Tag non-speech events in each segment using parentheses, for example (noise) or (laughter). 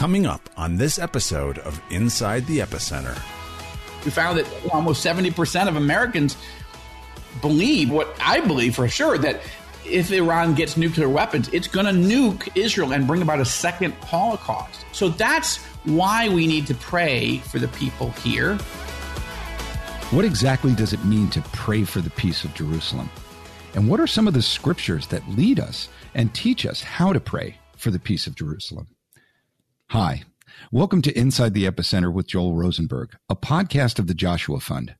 Coming up on this episode of Inside the Epicenter. We found that almost 70% of Americans believe what I believe for sure that if Iran gets nuclear weapons, it's going to nuke Israel and bring about a second Holocaust. So that's why we need to pray for the people here. What exactly does it mean to pray for the peace of Jerusalem? And what are some of the scriptures that lead us and teach us how to pray for the peace of Jerusalem? Hi, welcome to Inside the Epicenter with Joel Rosenberg, a podcast of the Joshua Fund,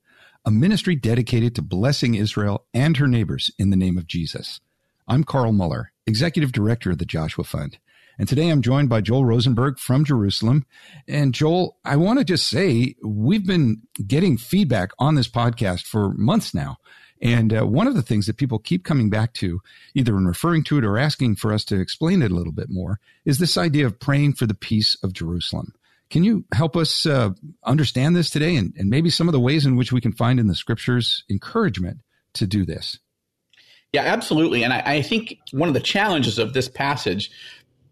a ministry dedicated to blessing Israel and her neighbors in the name of Jesus. I'm Carl Moeller, Executive Director of the Joshua Fund. And today I'm joined by Joel Rosenberg from Jerusalem. And Joel, I want to just say we've been getting feedback on this podcast for months now. And uh, one of the things that people keep coming back to, either in referring to it or asking for us to explain it a little bit more, is this idea of praying for the peace of Jerusalem. Can you help us uh, understand this today and, and maybe some of the ways in which we can find in the scriptures encouragement to do this? Yeah, absolutely. And I, I think one of the challenges of this passage,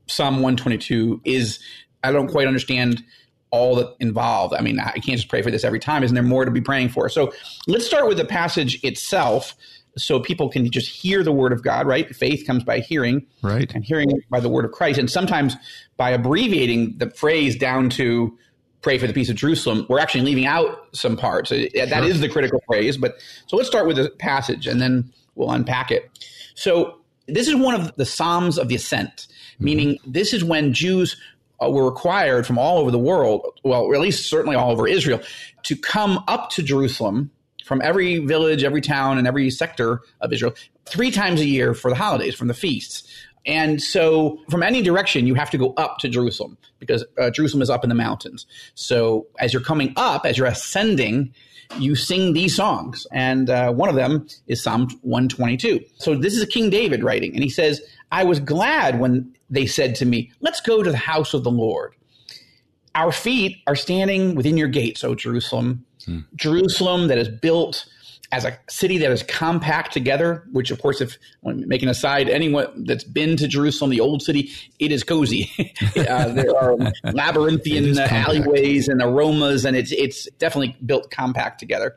Psalm 122, is I don't quite understand all that involved. I mean, I can't just pray for this every time. Isn't there more to be praying for? So let's start with the passage itself so people can just hear the word of God, right? Faith comes by hearing, right? And hearing by the word of Christ. And sometimes by abbreviating the phrase down to pray for the peace of Jerusalem, we're actually leaving out some parts. That sure. is the critical phrase. But so let's start with the passage and then we'll unpack it. So this is one of the Psalms of the Ascent, mm-hmm. meaning this is when Jews uh, were required from all over the world, well, at least certainly all over Israel, to come up to Jerusalem from every village, every town, and every sector of Israel three times a year for the holidays, from the feasts. And so, from any direction, you have to go up to Jerusalem because uh, Jerusalem is up in the mountains. So, as you're coming up, as you're ascending, you sing these songs. And uh, one of them is Psalm 122. So, this is King David writing, and he says, I was glad when they said to me, Let's go to the house of the Lord. Our feet are standing within your gates, O Jerusalem. Hmm. Jerusalem that is built as a city that is compact together, which of course, if making aside, anyone that's been to Jerusalem, the old city, it is cozy. (laughs) uh, there are labyrinthian alleyways and aromas, and it's it's definitely built compact together.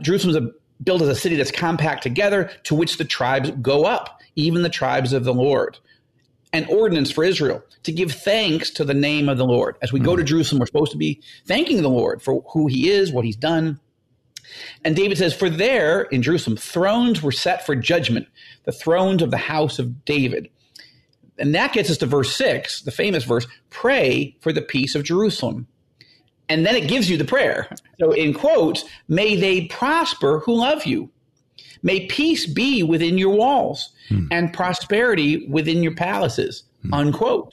Jerusalem is built as a city that's compact together, to which the tribes go up, even the tribes of the Lord an ordinance for Israel to give thanks to the name of the Lord. As we mm-hmm. go to mm. Jerusalem, we're supposed to be thanking the Lord for who he is, what he's done. And David says, For there in Jerusalem, thrones were set for judgment, the thrones of the house of David. And that gets us to verse six, the famous verse pray for the peace of Jerusalem. And then it gives you the prayer. So, in quotes, may they prosper who love you. May peace be within your walls hmm. and prosperity within your palaces, hmm. unquote.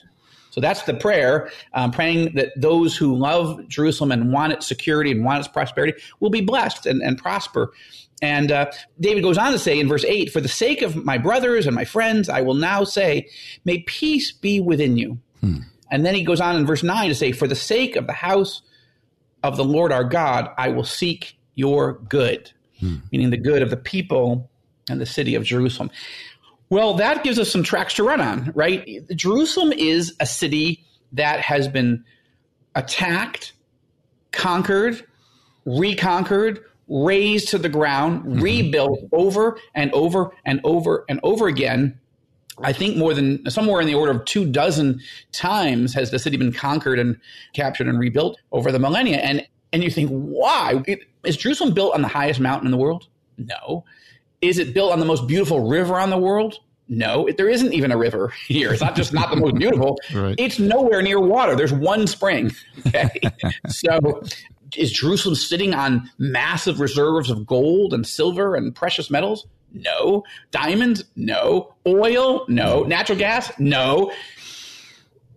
So that's the prayer, um, praying that those who love Jerusalem and want its security and want its prosperity will be blessed and, and prosper. And uh, David goes on to say in verse 8, For the sake of my brothers and my friends, I will now say, May peace be within you. Hmm. And then he goes on in verse 9 to say, For the sake of the house of the Lord our God, I will seek your good hmm. meaning the good of the people and the city of Jerusalem. Well, that gives us some tracks to run on, right? Jerusalem is a city that has been attacked, conquered, reconquered, razed to the ground, mm-hmm. rebuilt over and over and over and over again. I think more than somewhere in the order of two dozen times has the city been conquered and captured and rebuilt over the millennia. And and you think, why? Is Jerusalem built on the highest mountain in the world? No. Is it built on the most beautiful river on the world? No, there isn't even a river (laughs) here. It's not just not the most beautiful. (laughs) right. It's nowhere near water. There's one spring. (laughs) Okay. so is Jerusalem sitting on massive reserves of gold and silver and precious metals? No. Diamonds? No. Oil? No. Natural gas? No.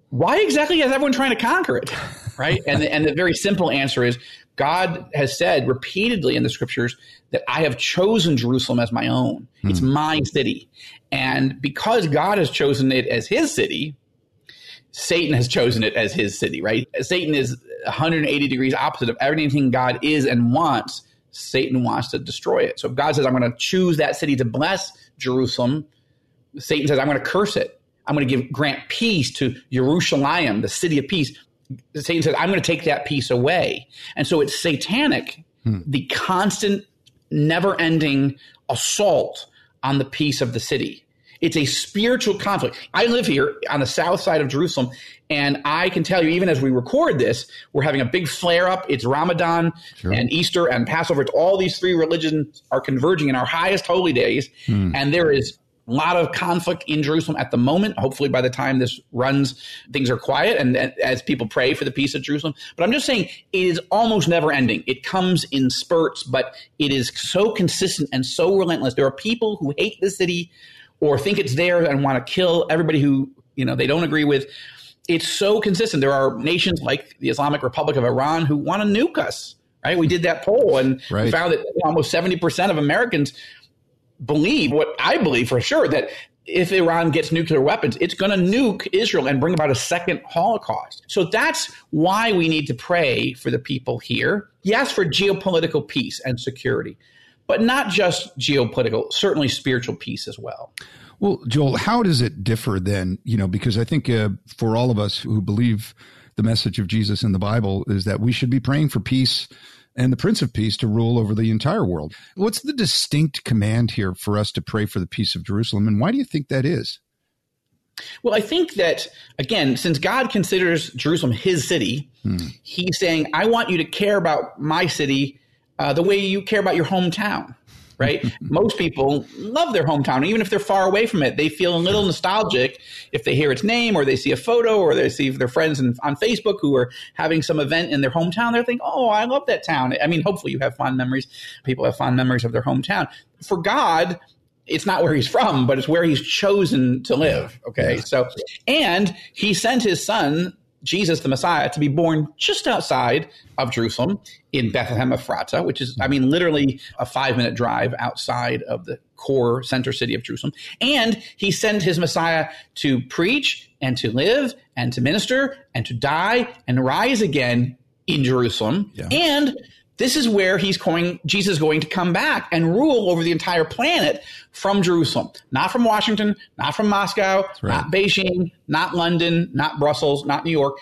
Why exactly is everyone trying to conquer it? Right? and, the, and the very simple answer is God has said repeatedly in the scriptures that I have chosen Jerusalem as my own. Hmm. It's my city. And because God has chosen it as his city, Satan has chosen it as his city, right? Satan is 180 degrees opposite of everything God is and wants. Satan wants to destroy it. So if God says, I'm going to choose that city to bless Jerusalem, Satan says, I'm going to curse it. I'm going to give grant peace to Jerusalem, the city of peace. Satan says, I'm going to take that peace away. And so it's satanic, hmm. the constant, never ending assault on the peace of the city. It's a spiritual conflict. I live here on the south side of Jerusalem, and I can tell you, even as we record this, we're having a big flare up. It's Ramadan sure. and Easter and Passover. It's all these three religions are converging in our highest holy days, hmm. and there is a lot of conflict in Jerusalem at the moment. Hopefully, by the time this runs, things are quiet and, and, as people pray for the peace of Jerusalem. But I'm just saying it is almost never ending. It comes in spurts, but it is so consistent and so relentless. There are people who hate the city or think it's there and want to kill everybody who you know they don't agree with. It's so consistent. There are nations like the Islamic Republic of Iran who want to nuke us. Right? We did that poll and right. found that almost seventy percent of Americans believe what I believe for sure that if Iran gets nuclear weapons, it's going to nuke Israel and bring about a second Holocaust. So that's why we need to pray for the people here. Yes, for geopolitical peace and security, but not just geopolitical, certainly spiritual peace as well. Well, Joel, how does it differ then? You know, because I think uh, for all of us who believe the message of Jesus in the Bible is that we should be praying for peace and the Prince of Peace to rule over the entire world. What's the distinct command here for us to pray for the peace of Jerusalem, and why do you think that is? Well, I think that, again, since God considers Jerusalem his city, hmm. he's saying, I want you to care about my city uh, the way you care about your hometown right? (laughs) Most people love their hometown, even if they're far away from it. They feel a little nostalgic if they hear its name or they see a photo or they see their friends in, on Facebook who are having some event in their hometown. They're thinking, oh, I love that town. I mean, hopefully you have fond memories. People have fond memories of their hometown. For God, it's not where he's from, but it's where he's chosen to live. Okay. So, and he sent his son Jesus, the Messiah, to be born just outside of Jerusalem in Bethlehem Ephrathah, which is, I mean, literally a five minute drive outside of the core center city of Jerusalem. And he sent his Messiah to preach and to live and to minister and to die and rise again in Jerusalem. Yeah. And this is where he's going, Jesus is going to come back and rule over the entire planet from Jerusalem, not from Washington, not from Moscow, right. not Beijing, not London, not Brussels, not New York,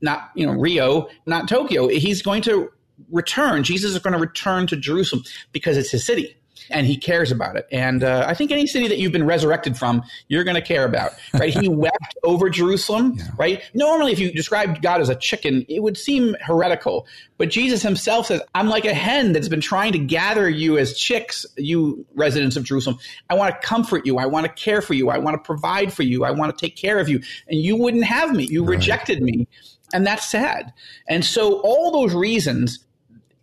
not, you know, Rio, not Tokyo. He's going to return. Jesus is going to return to Jerusalem because it's his city and he cares about it. And uh, I think any city that you've been resurrected from, you're going to care about, right? he (laughs) wept over Jerusalem, yeah. right? Normally, if you described God as a chicken, it would seem heretical. But Jesus himself says, I'm like a hen that's been trying to gather you as chicks, you residents of Jerusalem. I want to comfort you. I want to care for you. I want to provide for you. I want to take care of you. And you wouldn't have me. You right. rejected me. And that's sad. And so all those reasons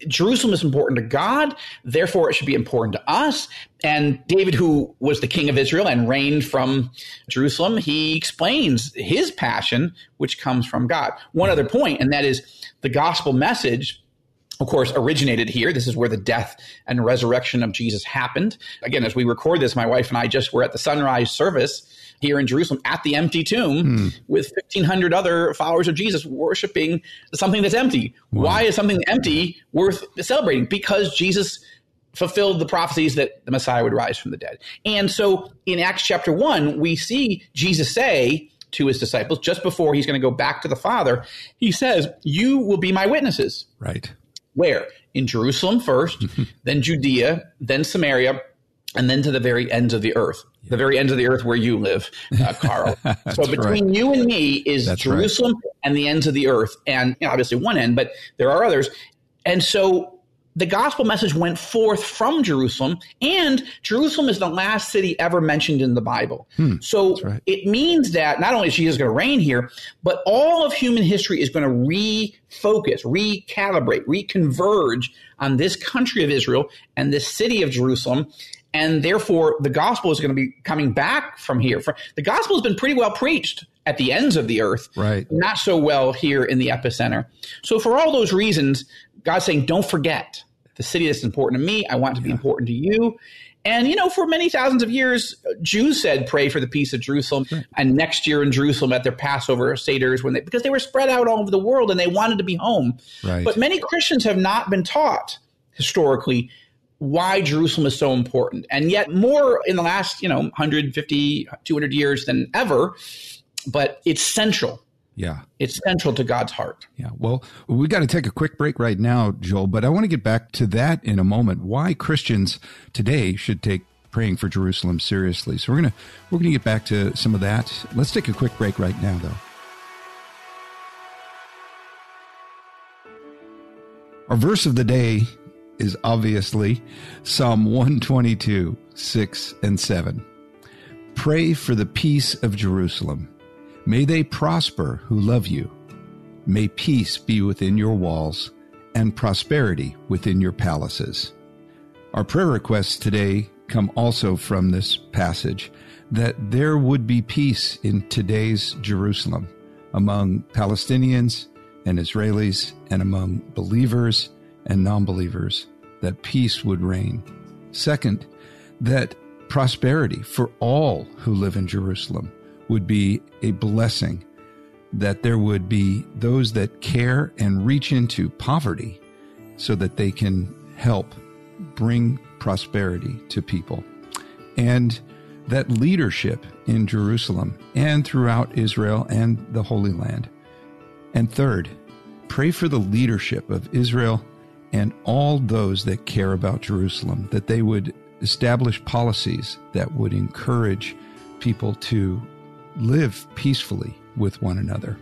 Jerusalem is important to God, therefore it should be important to us. And David, who was the king of Israel and reigned from Jerusalem, he explains his passion, which comes from God. One other point, and that is the gospel message of course, originated here. This is where the death and resurrection of Jesus happened. Again, as we record this, my wife and I just were at the sunrise service here in Jerusalem at the empty tomb mm. with 1,500 other followers of Jesus worshiping something that's empty. Wow. Why is something empty worth celebrating? Because Jesus fulfilled the prophecies that the Messiah would rise from the dead. And so in Acts chapter 1, we see Jesus say, to his disciples just before he's going to go back to the Father. He says, You will be my witnesses. Right. Where? In Jerusalem first, (laughs) then Judea, then Samaria, and then to the very ends of the earth, the very ends of the earth where you live, uh, (laughs) Carl. so between right. you and me is That's Jerusalem right. and the ends of the earth, and you know, obviously one end, but there are others. And so the gospel message went forth from Jerusalem, and Jerusalem is the last city ever mentioned in the Bible. Hmm, so right. it means that not only is Jesus going to reign here, but all of human history is going to refocus, recalibrate, reconverge on this country of Israel and this city of Jerusalem and therefore the gospel is going to be coming back from here. The gospel has been pretty well preached at the ends of the earth, right? Not so well here in the epicenter. So for all those reasons, God's saying, "Don't forget the city that's important to me. I want it to be yeah. important to you." And you know, for many thousands of years, Jews said, "Pray for the peace of Jerusalem." Right. And next year in Jerusalem, at their Passover seders, when they because they were spread out all over the world and they wanted to be home. Right. But many Christians have not been taught historically why Jerusalem is so important. And yet more in the last, you know, 150, 200 years than ever, but it's central. Yeah. It's central to God's heart. Yeah. Well, we got to take a quick break right now, Joel, but I want to get back to that in a moment. Why Christians today should take praying for Jerusalem seriously. So we're going to we're going to get back to some of that. Let's take a quick break right now though. Our verse of the day is obviously Psalm 122, 6 and 7. Pray for the peace of Jerusalem. May they prosper who love you. May peace be within your walls and prosperity within your palaces. Our prayer requests today come also from this passage that there would be peace in today's Jerusalem among Palestinians and Israelis and among believers and non believers, that peace would reign. Second, that prosperity for all who live in Jerusalem would be a blessing, that there would be those that care and reach into poverty so that they can help bring prosperity to people. And that leadership in Jerusalem and throughout Israel and the Holy Land. And third, pray for the leadership of Israel and all those that care about Jerusalem, that they would establish policies that would encourage people to live peacefully with one another.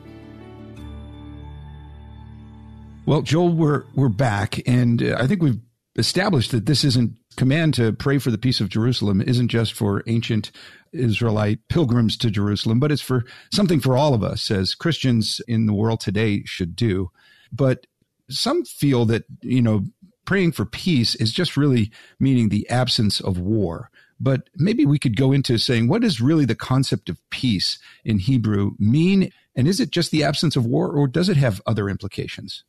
Well, Joel, we're we're back, and uh, I think we've established that this isn't command to pray for the peace of Jerusalem isn't just for ancient Israelite pilgrims to Jerusalem, but it's for something for all of us as Christians in the world today should do. But some feel that, you know, praying for peace is just really meaning the absence of war. But maybe we could go into saying, what does really the concept of peace in Hebrew mean? And is it just the absence of war, or does it have other implications?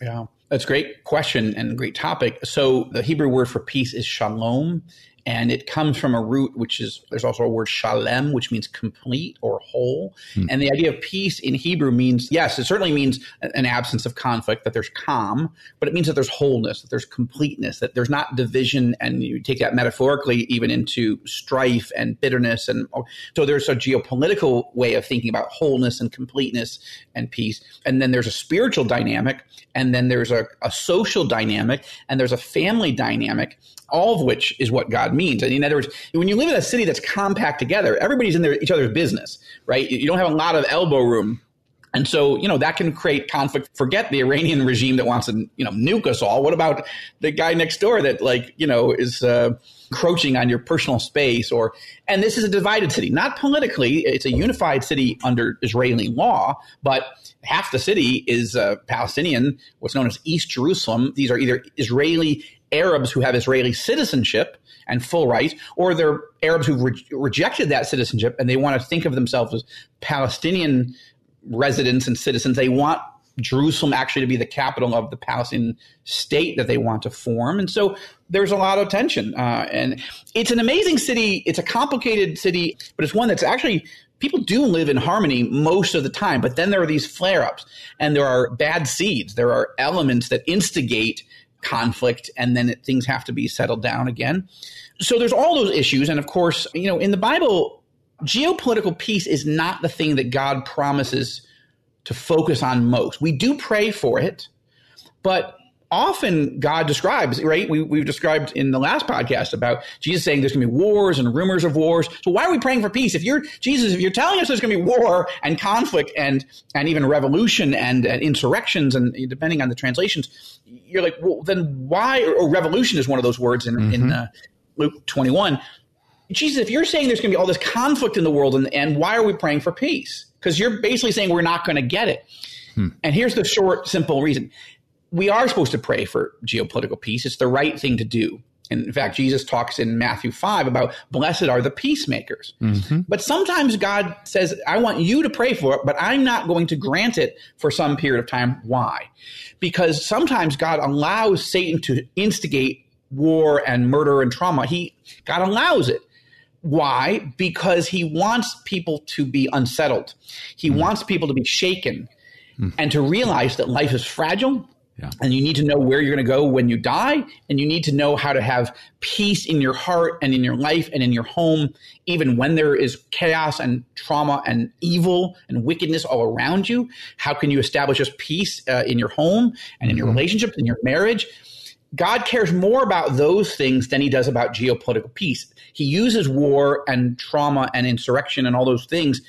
Yeah, that's a great question and great topic. So, the Hebrew word for peace is shalom, and it comes from a root which is there's also a word shalem which means complete or whole. Hmm. and the idea of peace in hebrew means yes it certainly means an absence of conflict that there's calm but it means that there's wholeness that there's completeness that there's not division and you take that metaphorically even into strife and bitterness and so there's a geopolitical way of thinking about wholeness and completeness and peace. And then there's a spiritual dynamic and then there's a, a social dynamic and there's a family dynamic all of which is what God means. In other words, when you live in a city that's compact together, everybody's in their, each other's business, right? You don't have a lot of elbow room. And so, you know, that can create conflict. Forget the Iranian regime that wants to, you know, nuke us all. What about the guy next door that, like, you know, is uh, encroaching on your personal space? Or, and this is a divided city, not politically. It's a unified city under Israeli law, but half the city is uh, Palestinian, what's known as East Jerusalem. These are either Israeli Arabs who have Israeli citizenship and full rights, or they're Arabs who've re- rejected that citizenship and they want to think of themselves as Palestinian residents and citizens. They want Jerusalem actually to be the capital of the Palestinian state that they want to form. And so there's a lot of tension. Uh, and it's an amazing city. It's a complicated city, but it's one that's actually people do live in harmony most of the time. But then there are these flare ups and there are bad seeds. There are elements that instigate conflict and then it, things have to be settled down again. So there's all those issues. And of course, you know, in the Bible, geopolitical peace is not the thing that God promises to focus on most. We do pray for it, but often God describes, right? We, we've described in the last podcast about Jesus saying there's going to be wars and rumors of wars. So why are we praying for peace? If you're Jesus, if you're telling us there's going to be war and conflict and and even revolution and, and insurrections and depending on the translations, you're like, well, then why? Or, revolution is one of those words in mm-hmm. in uh, Luke 21. Jesus, if you're saying there's going to be all this conflict in the world, and, and why are we praying for peace? Because you're basically saying we're not going to get it. Hmm. And here's the short, simple reason we are supposed to pray for geopolitical peace. It's the right thing to do. And in fact, Jesus talks in Matthew 5 about blessed are the peacemakers. Mm-hmm. But sometimes God says, I want you to pray for it, but I'm not going to grant it for some period of time. Why? Because sometimes God allows Satan to instigate war and murder and trauma. He God allows it. Why? Because he wants people to be unsettled. He mm-hmm. wants people to be shaken mm-hmm. and to realize that life is fragile Yeah. And you need to know where you're going to go when you die. And you need to know how to have peace in your heart and in your life and in your home, even when there is chaos and trauma and evil and wickedness all around you. How can you establish just peace uh, in your home and in your relationships, in your marriage? God cares more about those things than he does about geopolitical peace. He uses war and trauma and insurrection and all those things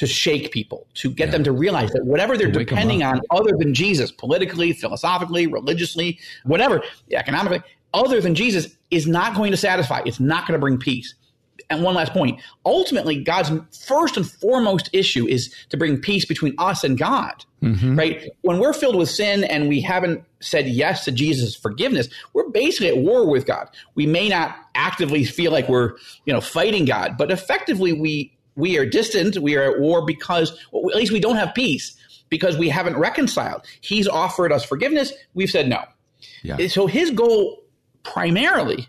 to shake people, to get yeah. them to realize that whatever they're depending on other than Jesus, politically, philosophically, religiously, whatever, economically, other than Jesus is not going to satisfy. It's not going to bring peace. And one last point. Ultimately, God's first and foremost issue is to bring peace between us and God. Mm-hmm. Right? When we're filled with sin and we haven't said yes to Jesus' forgiveness, we're basically at war with God. We may not actively feel like we're, you know, fighting God, but effectively we we are distant, we are at war because at least we don't have peace because we haven't reconciled. He's offered us forgiveness, we've said no. Yeah. So his goal primarily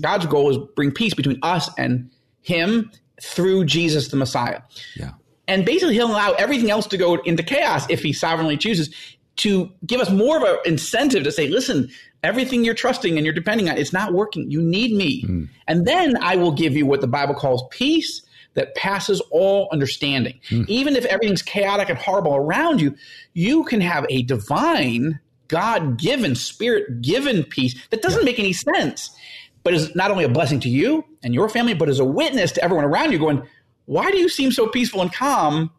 God's goal is bring peace between us and him through Jesus the Messiah. Yeah. And basically he'll allow everything else to go into chaos if he sovereignly chooses to give us more of an incentive to say, listen, everything you're trusting and you're depending on, it's not working. You need me. Mm. And then I will give you what the Bible calls peace that passes all understanding. Mm. Even if everything's chaotic and horrible around you, you can have a divine, God given, spirit given peace that doesn't yeah. make any sense but is not only a blessing to you and your family, but is a witness to everyone around you going, why do you seem so peaceful and calm?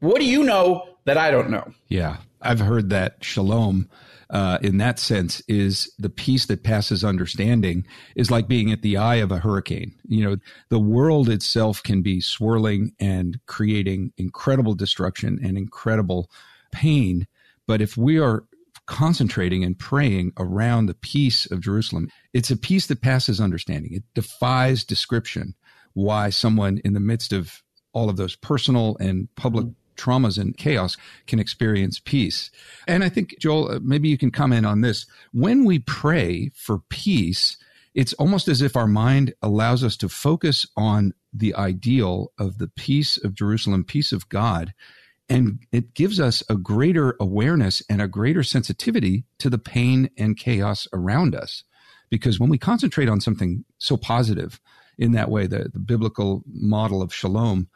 What do you know that I don't know? Yeah. I've heard that shalom uh, in that sense is the peace that passes understanding is like being at the eye of a hurricane. You know, the world itself can be swirling and creating incredible destruction and incredible pain. But if we are concentrating and praying around the peace of Jerusalem. It's a peace that passes understanding. It defies description why someone in the midst of all of those personal and public traumas and chaos can experience peace. And I think, Joel, uh, maybe you can comment on this. When we pray for peace, it's almost as if our mind allows us to focus on the ideal of the peace of Jerusalem, peace of God, and it gives us a greater awareness and a greater sensitivity to the pain and chaos around us. Because when we concentrate on something so positive in that way, the, the biblical model of shalom,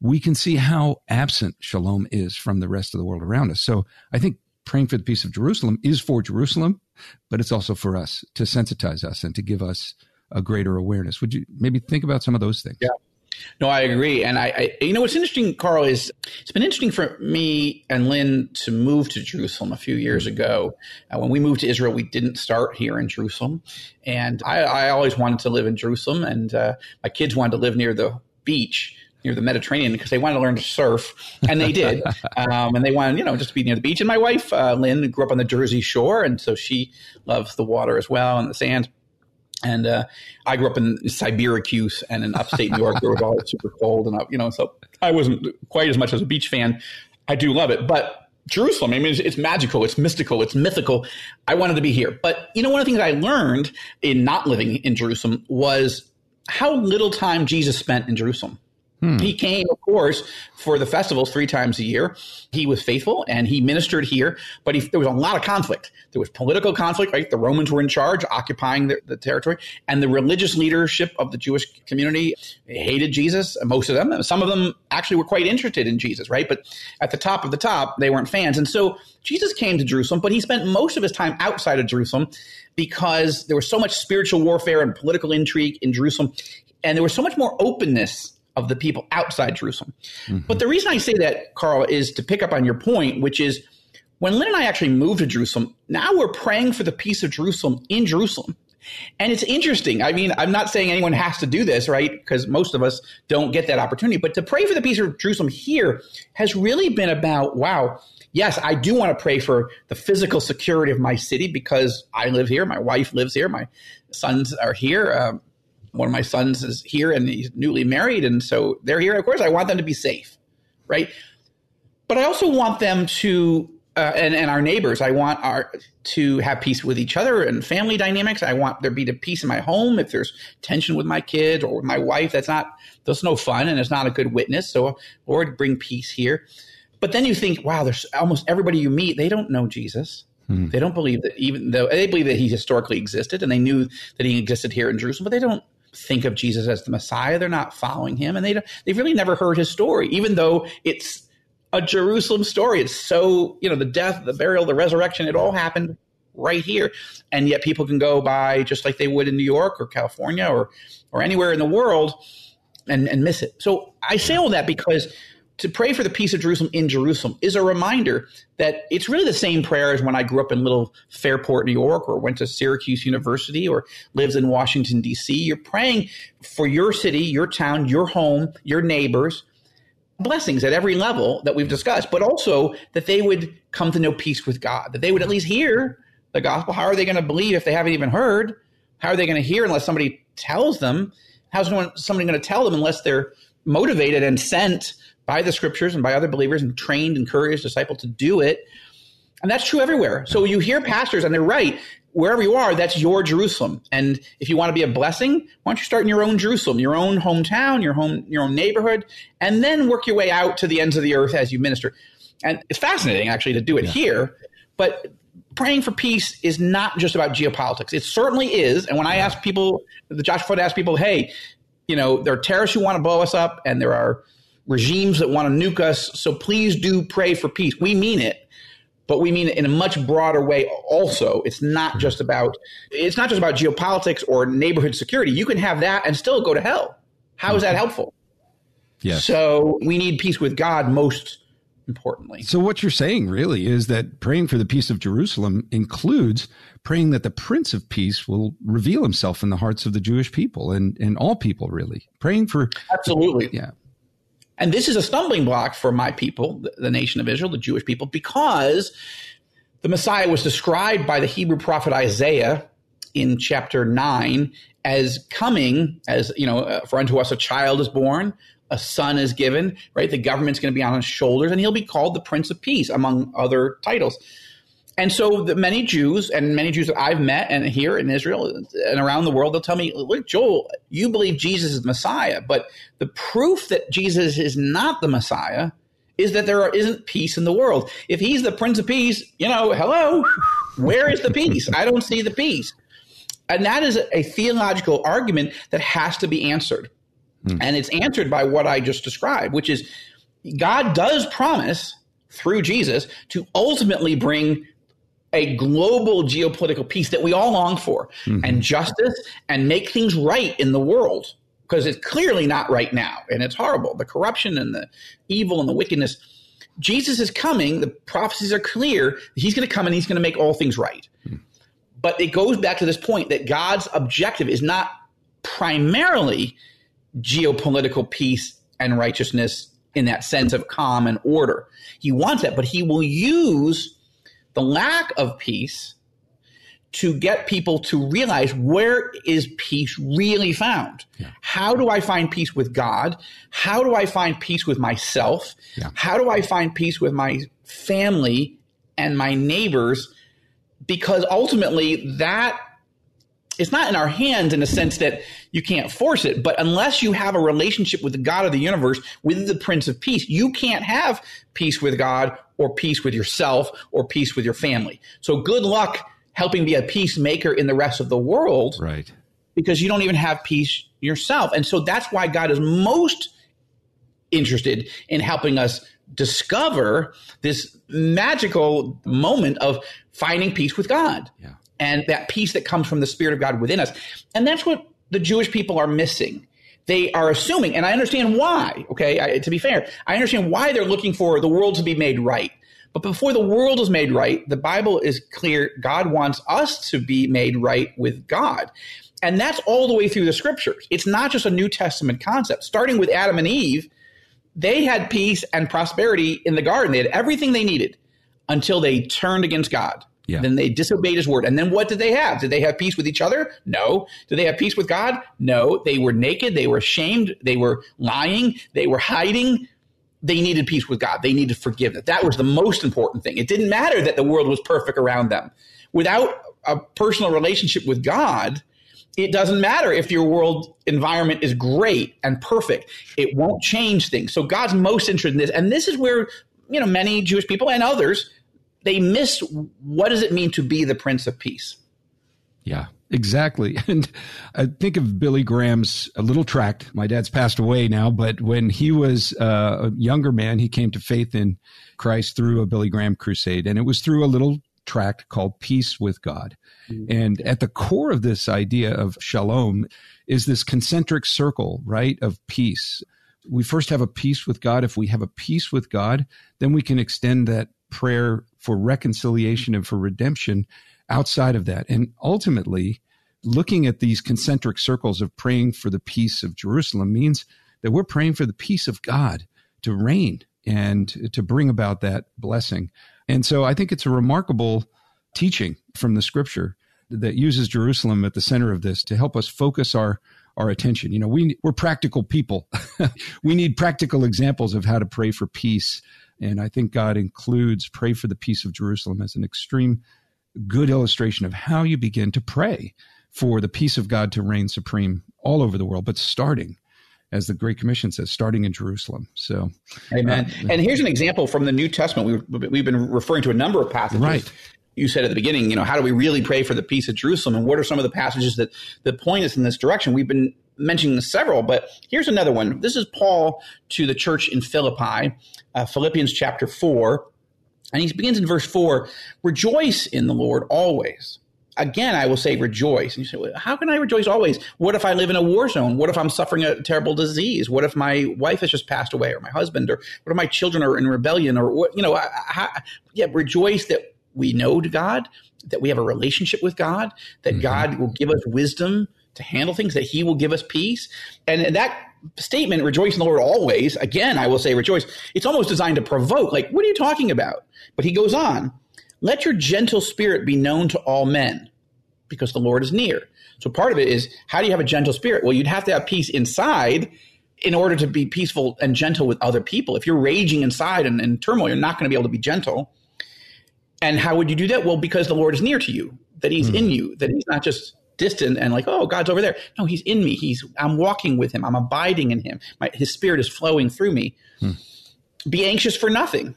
we can see how absent shalom is from the rest of the world around us. So I think praying for the peace of Jerusalem is for Jerusalem, but it's also for us to sensitize us and to give us a greater awareness. Would you maybe think about some of those things? Yeah. No, I agree. And I, I, you know, what's interesting, Carl, is it's been interesting for me and Lynn to move to Jerusalem a few years ago. Uh, when we moved to Israel, we didn't start here in Jerusalem. And I, I always wanted to live in Jerusalem. And uh, my kids wanted to live near the beach near the Mediterranean because they wanted to learn to surf, and they did. (laughs) um, and they wanted, you know, just to be near the beach. And my wife, uh, Lynn, grew up on the Jersey Shore, and so she loves the water as well and the sand. And uh, I grew up in Syracuse and in upstate New York, where it was always super cold, and you know, so I wasn't quite as much as a beach fan. I do love it, but Jerusalem, I mean, it's, it's, magical, it's mystical, it's mythical. I wanted to be here, but you know, one of the things I learned in not living in Jerusalem was how little time Jesus spent in Jerusalem. Hmm. He came, of course, for the festivals three times a year. He was faithful and he ministered here, but he, there was a lot of conflict. There was political conflict, right? The Romans were in charge, occupying the, the territory, and the religious leadership of the Jewish community hated Jesus, most of them. Some of them actually were quite interested in Jesus, right? But at the top of the top, they weren't fans. And so Jesus came to Jerusalem, but he spent most of his time outside of Jerusalem because there was so much spiritual warfare and political intrigue in Jerusalem. And there was so much more openness of the people outside Jerusalem. Mm-hmm. But the reason I say that, Carl, is to pick up on your point, which is when Lynn and I actually moved to Jerusalem, now we're praying for the peace of Jerusalem in Jerusalem. And it's interesting. I mean, I'm not saying anyone has to do this, right? Because most of us don't get that opportunity. But to pray for the peace of Jerusalem here has really been about, wow, yes, I do want to pray for the physical security of my city because I live here, my wife lives here, my sons are here. Uh, one of my sons is here and he's newly married, and so they're here. Of course, I want them to be safe, right? But I also want them to, uh, and, and our neighbors. I want our to have peace with each other and family dynamics. I want there be the peace in my home. If there's tension with my kids or with my wife, that's not that's no fun and it's not a good witness. So Lord, bring peace here. But then you think, wow, there's almost everybody you meet, they don't know Jesus. Hmm. They don't believe that even though they believe that he historically existed and they knew that he existed here in Jerusalem, but they don't think of Jesus as the Messiah. They're not following him, and they they've really never heard his story, even though it's a Jerusalem story. It's so you know the death, the burial, the resurrection. It all happened right here, and yet people can go by just like they would in New York or California or or anywhere in the world and and miss it. So I say all that because to pray for the peace of Jerusalem in Jerusalem is a reminder that it's really the same prayer as when I grew up in little Fairport, New York, or went to Syracuse University, or lives in Washington, D.C. You're praying for your city, your town, your home, your neighbors, blessings at every level that we've discussed, but also that they would come to know peace with God, that they would at least hear the gospel. How are they going to believe if they haven't even heard? How are they going to hear unless somebody tells them? How's somebody going to tell them unless they're motivated and sent by the scriptures and by other believers and trained, encouraged, discipled to do it. And that's true everywhere. So you hear pastors, and they're right. Wherever you are, that's your Jerusalem. And if you want to be a blessing, why don't you start in your own Jerusalem, your own hometown, your home, your own neighborhood, and then work your way out to the ends of the earth as you minister. And it's fascinating actually to do it yeah. here. But praying for peace is not just about geopolitics. It certainly is. And when I ask people, the Joshua Fund asks people, hey, you know, there are terrorists who want to blow us up, and there are regimes that want to nuke us. So please do pray for peace. We mean it, but we mean it in a much broader way also. It's not hmm. just about it's not just about geopolitics or neighborhood security. You can have that and still go to hell. How is that helpful? yeah So we need peace with God most importantly. So what you're saying really is that praying for the peace of Jerusalem includes praying that the Prince of Peace will reveal himself in the hearts of the Jewish people and, and all people really. Praying for Absolutely. Yeah. And this is a stumbling block for my people, the, nation of Israel, the Jewish people, because the Messiah was described by the Hebrew prophet Isaiah in chapter 9 as coming as you know uh, for unto us a child is born a son is given right? The government's going to be on his shoulders and he'll be called the prince of peace among other titles and so the many Jews and many Jews that I've met and here in Israel and around the world, they'll tell me, look, Joel, you believe Jesus is the Messiah, but the proof that Jesus is not the Messiah is that there isn't peace in the world. If he's the Prince of Peace, you know, hello, where is the peace? I don't see the peace. And that is a theological argument that has to be answered. Hmm. And it's answered by what I just described, which is God does promise through Jesus to ultimately bring a global geopolitical peace that we all long for mm-hmm. and justice and make things right in the world because it's clearly not right now and it's horrible. The corruption and the evil and the wickedness. Jesus is coming. The prophecies are clear. He's going to come and he's going to make all things right. Mm. but it goes back to this point that god's objective is not primarily geopolitical peace and righteousness in that sense of calm and order. He wants that but he will use the lack of peace to get people to realize where is peace really found? Yeah. How do I find peace with God? How do I find peace with myself? Yeah. How do I find peace with my family and my neighbors? Because ultimately, that it's not in our hands in the sense that you can't force it, but unless you have a relationship with the God of the universe, with the Prince of Peace, you can't have peace with God or peace with yourself or peace with your family. So good luck helping be a peacemaker in the rest of the world. Right. Because you don't even have peace yourself. And so that's why God is most interested in helping us discover this magical moment of finding peace with God. Yeah and that peace that comes from the Spirit of God within us. And that's what the Jewish people are missing. They are assuming, and I understand why, okay, I, to be fair, I understand why they're looking for the world to be made right. But before the world is made right, the Bible is clear God wants us to be made right with God. And that's all the way through the scriptures. It's not just a New Testament concept. Starting with Adam and Eve, they had peace and prosperity in the garden. They had everything they needed until they turned against God. Yeah. Then they disobeyed his word. And then what did they have? Did they have peace with each other? No. Did they have peace with God? No. They were naked. They were ashamed. They were lying. They were hiding. They needed peace with God. They needed forgiveness. That was the most important thing. It didn't matter that the world was perfect around them. Without a personal relationship with God, it doesn't matter if your world environment is great and perfect. It won't change things. So God's most interested in this. And this is where, you know, many Jewish people and others they miss what does it mean to be the Prince of Peace. Yeah, exactly. (laughs) And I think of Billy Graham's a little tract. My dad's passed away now, but when he was uh, a younger man, he came to faith in Christ through a Billy Graham crusade, and it was through a little tract called Peace with God. Mm-hmm. And at the core of this idea of shalom is this concentric circle, right, of peace. We first have a peace with God. If we have a peace with God, then we can extend that prayer for reconciliation and for redemption outside of that. And ultimately, looking at these concentric circles of praying for the peace of Jerusalem means that we're praying for the peace of God to reign and to bring about that blessing. And so I think it's a remarkable teaching from the scripture that uses Jerusalem at the center of this to help us focus our our attention. You know, we we're practical people. (laughs) we need practical examples of how to pray for peace. And I think God includes pray for the peace of Jerusalem as an extreme good illustration of how you begin to pray for the peace of God to reign supreme all over the world, but starting as the Great Commission says, starting in Jerusalem. So, Amen. Uh, and here's an example from the New Testament. We've, we've been referring to a number of passages. Right. You said at the beginning, you know, how do we really pray for the peace of Jerusalem? And what are some of the passages that, that point us in this direction? We've been mentioning several, but here's another one. This is Paul to the church in Philippi, uh, Philippians chapter 4. And he begins in verse 4 Rejoice in the Lord always again, I will say rejoice. And you say, well, how can I rejoice always? What if I live in a war zone? What if I'm suffering a terrible disease? What if my wife has just passed away or my husband or what if my children are in rebellion or what, you know, I, I, yeah, rejoice that we know God, that we have a relationship with God, that mm-hmm. God will give us wisdom to handle things, that he will give us peace. And that statement, rejoice in the Lord always, again, I will say rejoice. It's almost designed to provoke, like, what are you talking about? But he goes on, let your gentle spirit be known to all men because the Lord is near. So part of it is how do you have a gentle spirit? Well, you'd have to have peace inside in order to be peaceful and gentle with other people. If you're raging inside and in turmoil, you're not going to be able to be gentle. And how would you do that? Well, because the Lord is near to you, that He's mm. in you, that He's not just distant and like, oh, God's over there. No, He's in me. He's I'm walking with Him. I'm abiding in Him. My, his Spirit is flowing through me. Mm. Be anxious for nothing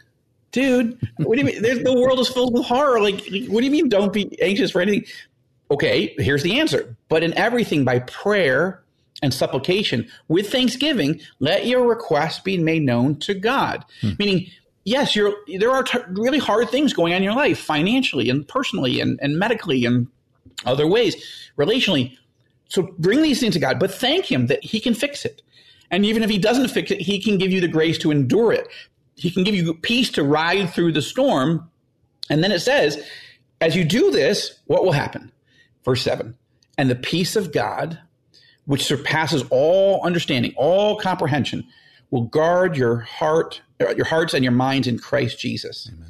dude, what do you mean? There's, the world is filled with horror. Like, what do you mean? Don't be anxious for anything. Okay, here's the answer. But in everything, by prayer and supplication with thanksgiving, let your requests be made known to God. Hmm. Meaning, yes, you're, there are t- really hard things going on in your life, financially and personally and, and medically and other ways, relationally. So bring these things to God, but thank Him that He can fix it. And even if He doesn't fix it, He can give you the grace to endure it. He can give you peace to ride through the storm. And then it says, as you do this, what will happen? Verse 7 And the peace of God, which surpasses all understanding, all comprehension, will guard your heart, your hearts and your minds in Christ Jesus. Amen.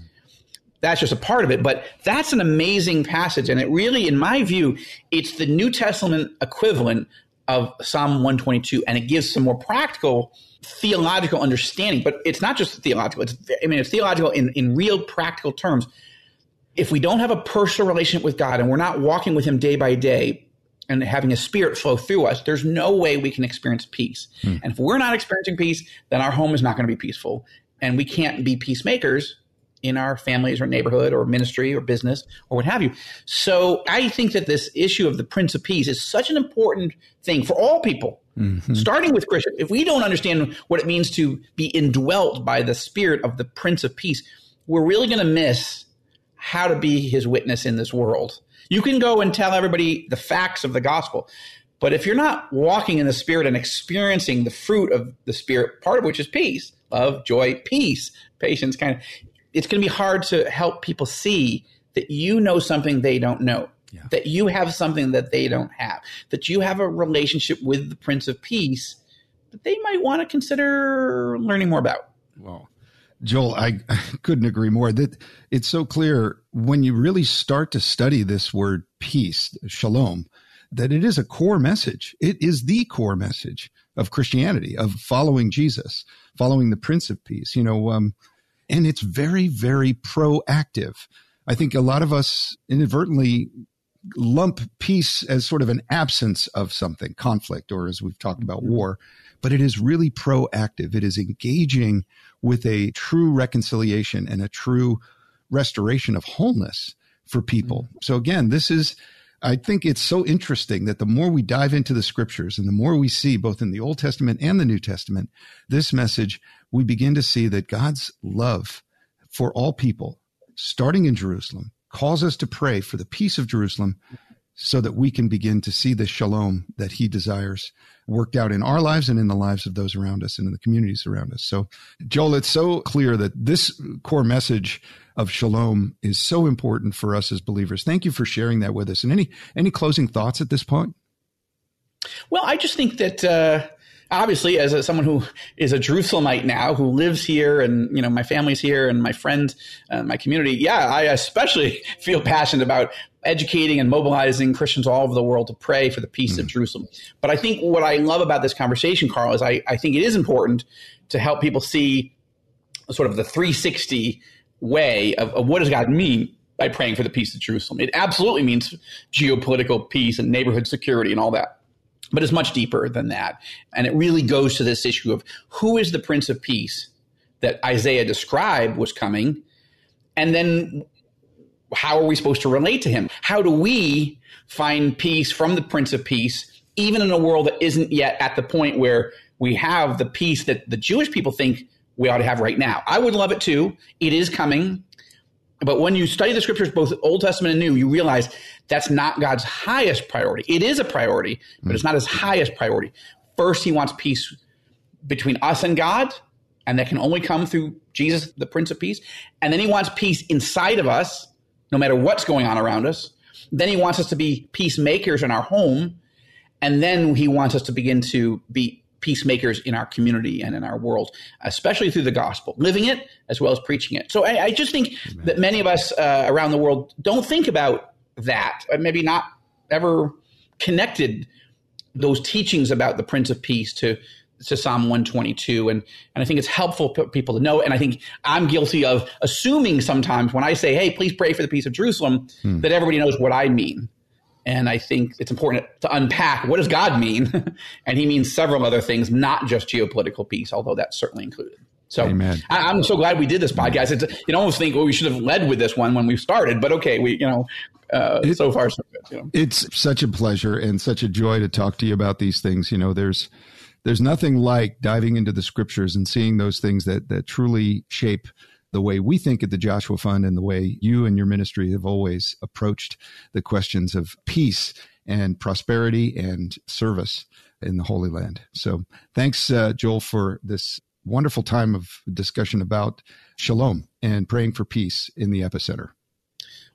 That's just a part of it, but that's an amazing passage. And it really, in my view, it's the New Testament equivalent of Psalm 122, and it gives some more practical theological understanding, but it's not just theological. It's, I mean, it's theological in, in real practical terms. If we don't have a personal relationship with God and we're not walking with Him day by day and having a spirit flow through us, there's no way we can experience peace. Hmm. And if we're not experiencing peace, then our home is not going to be peaceful. And we can't be peacemakers in our families or neighborhood or ministry or business or what have you. So I think that this issue of the Prince of Peace is such an important thing for all people Mm-hmm. Starting with Christian, if we don't understand what it means to be indwelt by the spirit of the Prince of Peace, we're really going to miss how to be his witness in this world. You can go and tell everybody the facts of the gospel, but if you're not walking in the spirit and experiencing the fruit of the spirit, part of which is peace, love, joy, peace, patience, kind of, it's going to be hard to help people see that you know something they don't know yeah. that you have something that they don't have, that you have a relationship with the Prince of Peace that they might want to consider learning more about. Well, Joel, I, I (laughs) couldn't agree more. That it's so clear when you really start to study this word peace, shalom, that it is a core message. It is the core message of Christianity, of following Jesus, following the Prince of Peace. You know, um, and it's very, very proactive. I think a lot of us inadvertently lump peace as sort of an absence of something, conflict, or as we've talked about, war. But it is really proactive. It is engaging with a true reconciliation and a true restoration of wholeness for people. Mm-hmm. So again, this is, I think it's so interesting that the more we dive into the scriptures and the more we see both in the Old Testament and the New Testament, this message, we begin to see that God's love for all people, starting in Jerusalem, calls us to pray for the peace of Jerusalem so that we can begin to see the shalom that he desires worked out in our lives and in the lives of those around us and in the communities around us. So, Joel, it's so clear that this core message of shalom is so important for us as believers. Thank you for sharing that with us. And any any closing thoughts at this point? Well, I just think that uh, obviously, as a, someone who is a Jerusalemite now, who lives here, and you know my family's here, and my friends, uh, my community, yeah, I especially (laughs) feel passionate about educating and mobilizing Christians all over the world to pray for the peace mm. of Jerusalem. But I think what I love about this conversation, Carl, is I, I think it is important to help people see sort of the 360 way of, of what does God mean by praying for the peace of Jerusalem. It absolutely means geopolitical peace and neighborhood security and all that. But it's much deeper than that. And it really goes to this issue of who is the Prince of Peace that Isaiah described was coming? And then how are we supposed to relate to him? How do we find peace from the Prince of Peace, even in a world that isn't yet at the point where we have the peace that the Jewish people think we ought to have right now? I would love it too. It is coming. But when you study the scriptures, both Old Testament and New, you realize that's not God's highest priority. It is a priority, but it's not his highest priority. First, he wants peace between us and God, and that can only come through Jesus, the Prince of Peace. And then he wants peace inside of us no matter what's going on around us. Then he wants us to be peacemakers in our home. And then he wants us to begin to be peacemakers in our community and in our world, especially through the gospel, living it as well as preaching it. So I, I just think Amen. that many of us uh, around the world don't think about that, maybe not ever connected those teachings about the Prince of Peace to to Psalm 122. And, and I think it's helpful for people to know. And I think I'm guilty of assuming sometimes when I say, hey, please pray for the peace of Jerusalem, hmm. that everybody knows what I mean. And I think it's important to unpack what does God mean? (laughs) and he means several other things, not just geopolitical peace, although that's certainly included. So Amen. I, am so glad we did this podcast. It's, you almost think, well, we should have led with this one when we started, but okay, we, you know, uh, it, so far so good. You know? It's such a pleasure and such a joy to talk to you about these things. You know, there's, there's nothing like diving into the scriptures and seeing those things that that truly shape the way we think at the Joshua Fund and the way you and your ministry have always approached the questions of peace and prosperity and service in the Holy Land. So thanks, uh, Joel, for this wonderful time of discussion about shalom and praying for peace in the epicenter.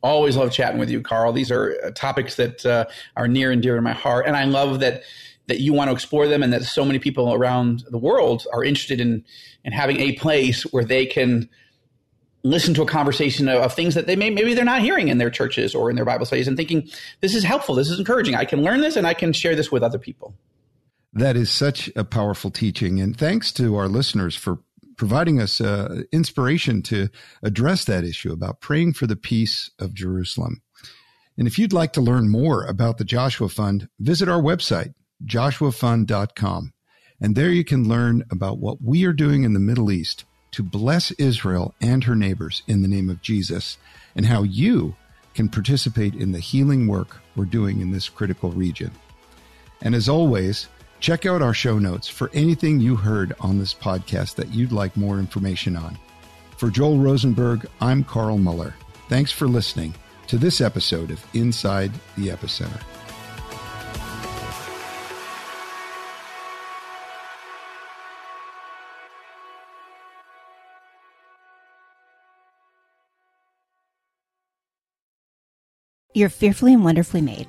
Always love chatting with you, Carl. These are uh, topics that uh, are near and dear to my heart. And I love that that you want to explore them and that so many people around the world are interested in in having a place where they can listen to a conversation of, of, things that they may maybe they're not hearing in their churches or in their Bible studies and thinking this is helpful, this is encouraging. I can learn this and I can share this with other people. That is such a powerful teaching, and thanks to our listeners for providing us uh, inspiration to address that issue about praying for the peace of Jerusalem. And if you'd like to learn more about the Joshua Fund, visit our website joshuafund.com. And there you can learn about what we are doing in the Middle East to bless Israel and her neighbors in the name of Jesus, and how you can participate in the healing work we're doing in this critical region. And as always, check out our show notes for anything you heard on this podcast that you'd like more information on. For Joel Rosenberg, I'm Carl Moeller. Thanks for listening to this episode of Inside the Epicenter. You're fearfully and wonderfully made.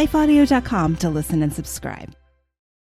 lifeaudio.com to listen and subscribe.